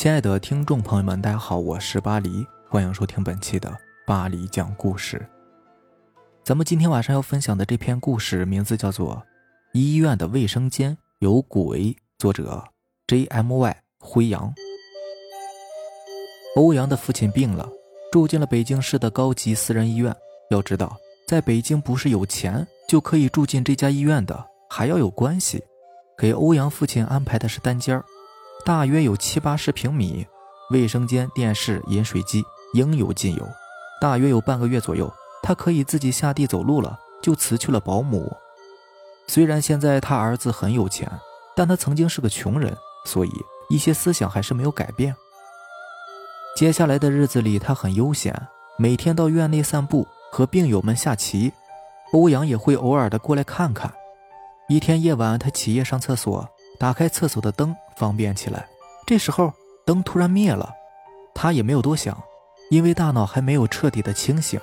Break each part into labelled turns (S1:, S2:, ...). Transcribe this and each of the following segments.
S1: 亲爱的听众朋友们，大家好，我是巴黎，欢迎收听本期的巴黎讲故事。咱们今天晚上要分享的这篇故事名字叫做《医院的卫生间有鬼》，作者 J M Y 辉阳。欧阳的父亲病了，住进了北京市的高级私人医院。要知道，在北京不是有钱就可以住进这家医院的，还要有关系。给欧阳父亲安排的是单间儿。大约有七八十平米，卫生间、电视、饮水机应有尽有。大约有半个月左右，他可以自己下地走路了，就辞去了保姆。虽然现在他儿子很有钱，但他曾经是个穷人，所以一些思想还是没有改变。接下来的日子里，他很悠闲，每天到院内散步，和病友们下棋。欧阳也会偶尔的过来看看。一天夜晚，他起夜上厕所。打开厕所的灯，方便起来。这时候灯突然灭了，他也没有多想，因为大脑还没有彻底的清醒。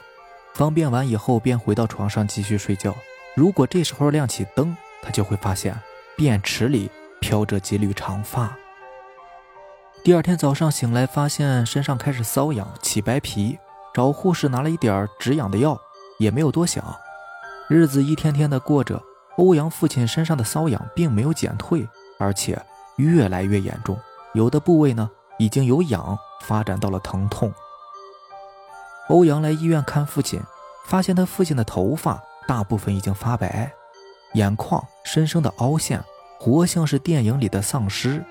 S1: 方便完以后，便回到床上继续睡觉。如果这时候亮起灯，他就会发现便池里飘着几缕长发。第二天早上醒来，发现身上开始瘙痒、起白皮，找护士拿了一点止痒的药，也没有多想。日子一天天的过着，欧阳父亲身上的瘙痒并没有减退。而且越来越严重，有的部位呢已经由痒发展到了疼痛。欧阳来医院看父亲，发现他父亲的头发大部分已经发白，眼眶深深的凹陷，活像是电影里的丧尸。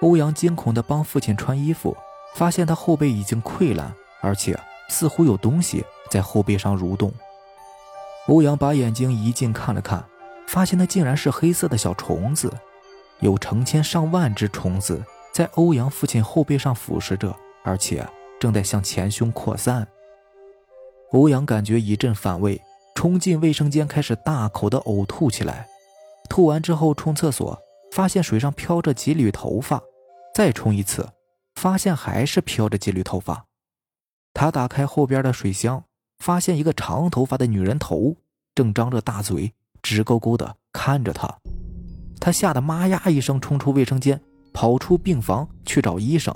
S1: 欧阳惊恐地帮父亲穿衣服，发现他后背已经溃烂，而且似乎有东西在后背上蠕动。欧阳把眼睛移近看了看，发现那竟然是黑色的小虫子。有成千上万只虫子在欧阳父亲后背上腐蚀着，而且正在向前胸扩散。欧阳感觉一阵反胃，冲进卫生间开始大口的呕吐起来。吐完之后冲厕所，发现水上飘着几缕头发，再冲一次，发现还是飘着几缕头发。他打开后边的水箱，发现一个长头发的女人头正张着大嘴，直勾勾的看着他。他吓得妈呀一声，冲出卫生间，跑出病房去找医生。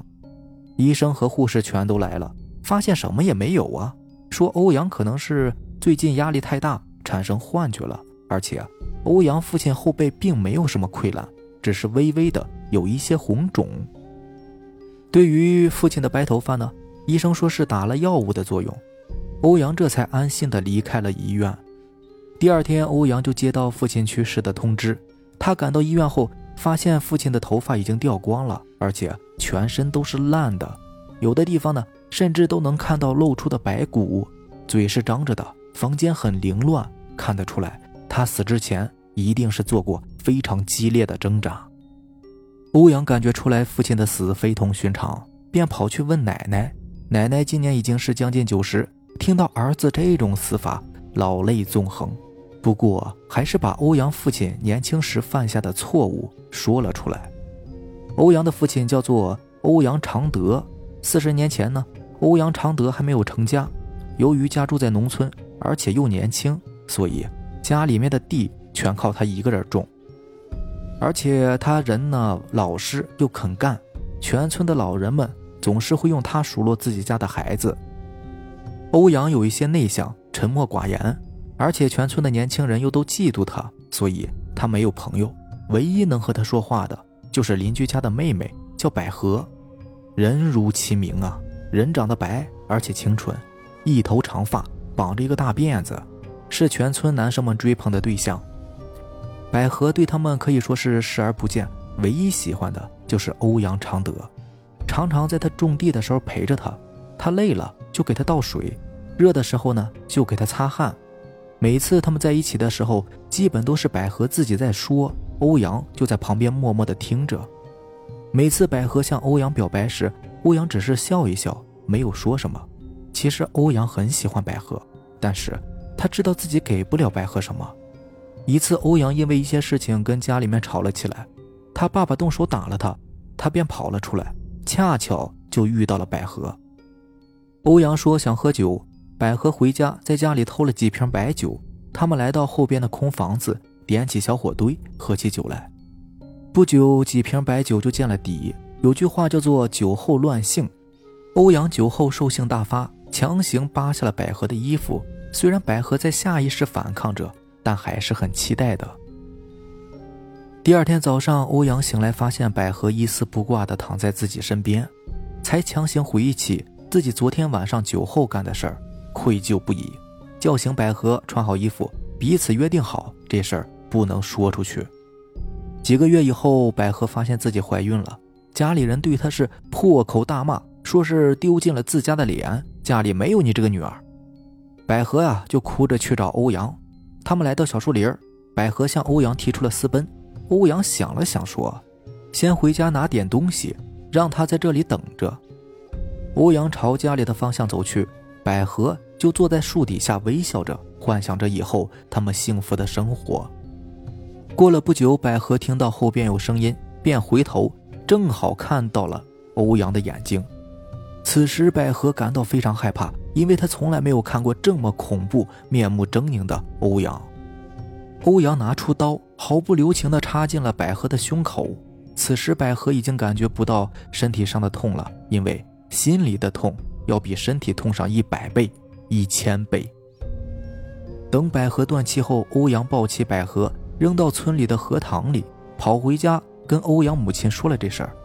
S1: 医生和护士全都来了，发现什么也没有啊。说欧阳可能是最近压力太大，产生幻觉了。而且欧阳父亲后背并没有什么溃烂，只是微微的有一些红肿。对于父亲的白头发呢，医生说是打了药物的作用。欧阳这才安心的离开了医院。第二天，欧阳就接到父亲去世的通知。他赶到医院后，发现父亲的头发已经掉光了，而且全身都是烂的，有的地方呢，甚至都能看到露出的白骨，嘴是张着的，房间很凌乱，看得出来，他死之前一定是做过非常激烈的挣扎。欧阳感觉出来父亲的死非同寻常，便跑去问奶奶。奶奶今年已经是将近九十，听到儿子这种死法，老泪纵横。不过，还是把欧阳父亲年轻时犯下的错误说了出来。欧阳的父亲叫做欧阳常德。四十年前呢，欧阳常德还没有成家，由于家住在农村，而且又年轻，所以家里面的地全靠他一个人种。而且他人呢老实又肯干，全村的老人们总是会用他数落自己家的孩子。欧阳有一些内向，沉默寡言。而且全村的年轻人又都嫉妒他，所以他没有朋友。唯一能和他说话的，就是邻居家的妹妹，叫百合。人如其名啊，人长得白而且清纯，一头长发绑着一个大辫子，是全村男生们追捧的对象。百合对他们可以说是视而不见，唯一喜欢的就是欧阳常德，常常在他种地的时候陪着他，他累了就给他倒水，热的时候呢就给他擦汗。每次他们在一起的时候，基本都是百合自己在说，欧阳就在旁边默默的听着。每次百合向欧阳表白时，欧阳只是笑一笑，没有说什么。其实欧阳很喜欢百合，但是他知道自己给不了百合什么。一次，欧阳因为一些事情跟家里面吵了起来，他爸爸动手打了他，他便跑了出来，恰巧就遇到了百合。欧阳说想喝酒。百合回家，在家里偷了几瓶白酒。他们来到后边的空房子，点起小火堆，喝起酒来。不久，几瓶白酒就见了底。有句话叫做“酒后乱性”，欧阳酒后兽性大发，强行扒下了百合的衣服。虽然百合在下意识反抗着，但还是很期待的。第二天早上，欧阳醒来，发现百合一丝不挂地躺在自己身边，才强行回忆起自己昨天晚上酒后干的事儿，愧疚不已。叫醒百合，穿好衣服，彼此约定好这事儿不能说出去。几个月以后，百合发现自己怀孕了，家里人对她是破口大骂，说是丢尽了自家的脸，家里没有你这个女儿。百合呀，就哭着去找欧阳，他们来到小树林百合向欧阳提出了私奔。欧阳想了想，说：“先回家拿点东西，让他在这里等着。”欧阳朝家里的方向走去，百合就坐在树底下微笑着，幻想着以后他们幸福的生活。过了不久，百合听到后边有声音，便回头，正好看到了欧阳的眼睛。此时，百合感到非常害怕，因为她从来没有看过这么恐怖、面目狰狞的欧阳。欧阳拿出刀，毫不留情地插进了百合的胸口。此时，百合已经感觉不到身体上的痛了，因为心里的痛要比身体痛上一百倍、一千倍。等百合断气后，欧阳抱起百合，扔到村里的荷塘里，跑回家跟欧阳母亲说了这事儿。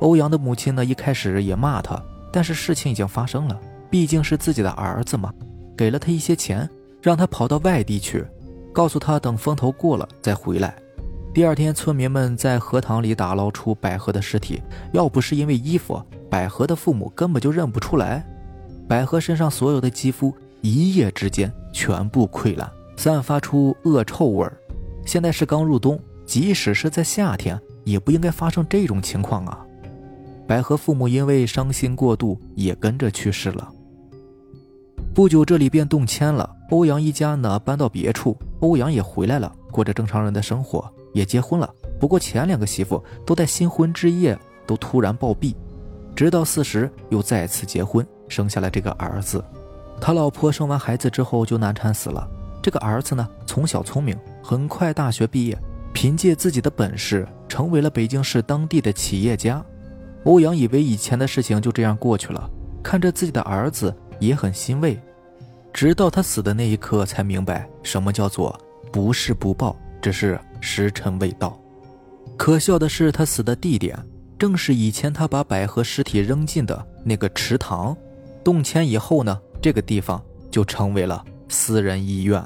S1: 欧阳的母亲呢，一开始也骂他，但是事情已经发生了，毕竟是自己的儿子嘛，给了他一些钱，让他跑到外地去。告诉他等风头过了再回来。第二天，村民们在荷塘里打捞出百合的尸体。要不是因为衣服，百合的父母根本就认不出来。百合身上所有的肌肤一夜之间全部溃烂，散发出恶臭味现在是刚入冬，即使是在夏天，也不应该发生这种情况啊！百合父母因为伤心过度，也跟着去世了。不久，这里便动迁了。欧阳一家呢，搬到别处。欧阳也回来了，过着正常人的生活，也结婚了。不过前两个媳妇都在新婚之夜都突然暴毙，直到四十又再次结婚，生下了这个儿子。他老婆生完孩子之后就难产死了。这个儿子呢，从小聪明，很快大学毕业，凭借自己的本事成为了北京市当地的企业家。欧阳以为以前的事情就这样过去了，看着自己的儿子也很欣慰。直到他死的那一刻，才明白什么叫做不是不报，只是时辰未到。可笑的是，他死的地点正是以前他把百合尸体扔进的那个池塘。动迁以后呢，这个地方就成为了私人医院。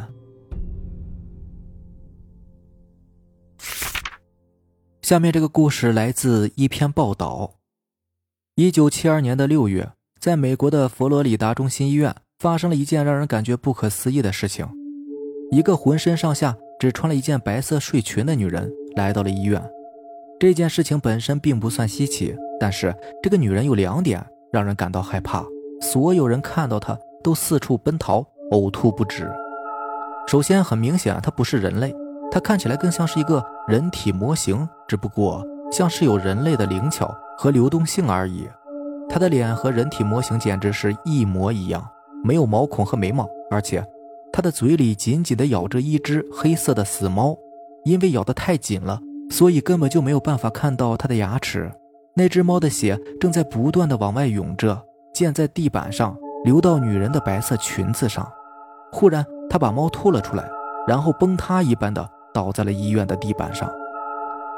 S1: 下面这个故事来自一篇报道：一九七二年的六月，在美国的佛罗里达中心医院。发生了一件让人感觉不可思议的事情：一个浑身上下只穿了一件白色睡裙的女人来到了医院。这件事情本身并不算稀奇，但是这个女人有两点让人感到害怕。所有人看到她都四处奔逃、呕吐不止。首先，很明显她不是人类，她看起来更像是一个人体模型，只不过像是有人类的灵巧和流动性而已。她的脸和人体模型简直是一模一样。没有毛孔和眉毛，而且她的嘴里紧紧地咬着一只黑色的死猫，因为咬得太紧了，所以根本就没有办法看到他的牙齿。那只猫的血正在不断的往外涌着，溅在地板上，流到女人的白色裙子上。忽然，他把猫吐了出来，然后崩塌一般的倒在了医院的地板上。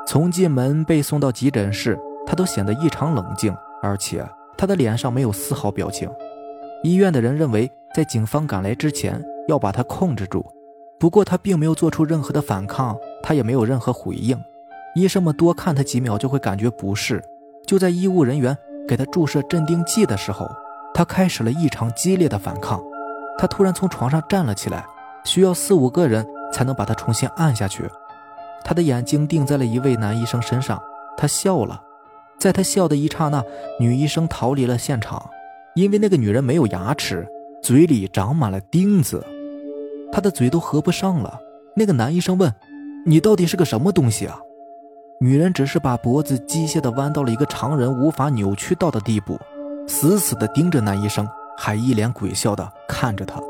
S1: 从进门被送到急诊室，他都显得异常冷静，而且他的脸上没有丝毫表情。医院的人认为，在警方赶来之前要把他控制住。不过他并没有做出任何的反抗，他也没有任何回应。医生们多看他几秒就会感觉不适。就在医务人员给他注射镇定剂的时候，他开始了异常激烈的反抗。他突然从床上站了起来，需要四五个人才能把他重新按下去。他的眼睛定在了一位男医生身上，他笑了。在他笑的一刹那，女医生逃离了现场。因为那个女人没有牙齿，嘴里长满了钉子，她的嘴都合不上了。那个男医生问：“你到底是个什么东西啊？”女人只是把脖子机械地弯到了一个常人无法扭曲到的地步，死死地盯着男医生，还一脸鬼笑地看着他。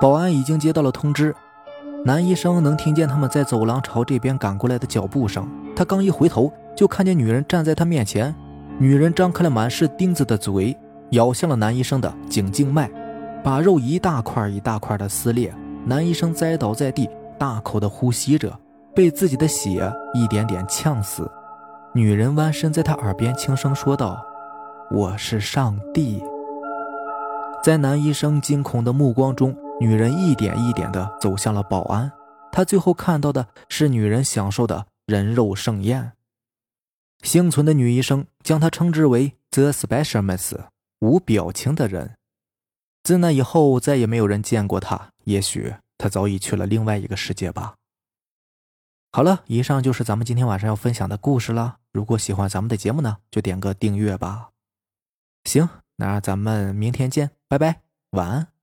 S1: 保安已经接到了通知，男医生能听见他们在走廊朝这边赶过来的脚步声。他刚一回头，就看见女人站在他面前，女人张开了满是钉子的嘴，咬向了男医生的颈静脉，把肉一大块一大块的撕裂。男医生栽倒在地，大口的呼吸着，被自己的血一点点呛死。女人弯身在他耳边轻声说道：“我是上帝。”在男医生惊恐的目光中，女人一点一点地走向了保安。他最后看到的是女人享受的人肉盛宴。幸存的女医生将她称之为 “the specialist”，无表情的人。自那以后，再也没有人见过她。也许她早已去了另外一个世界吧。好了，以上就是咱们今天晚上要分享的故事了。如果喜欢咱们的节目呢，就点个订阅吧。行，那咱们明天见，拜拜，晚安。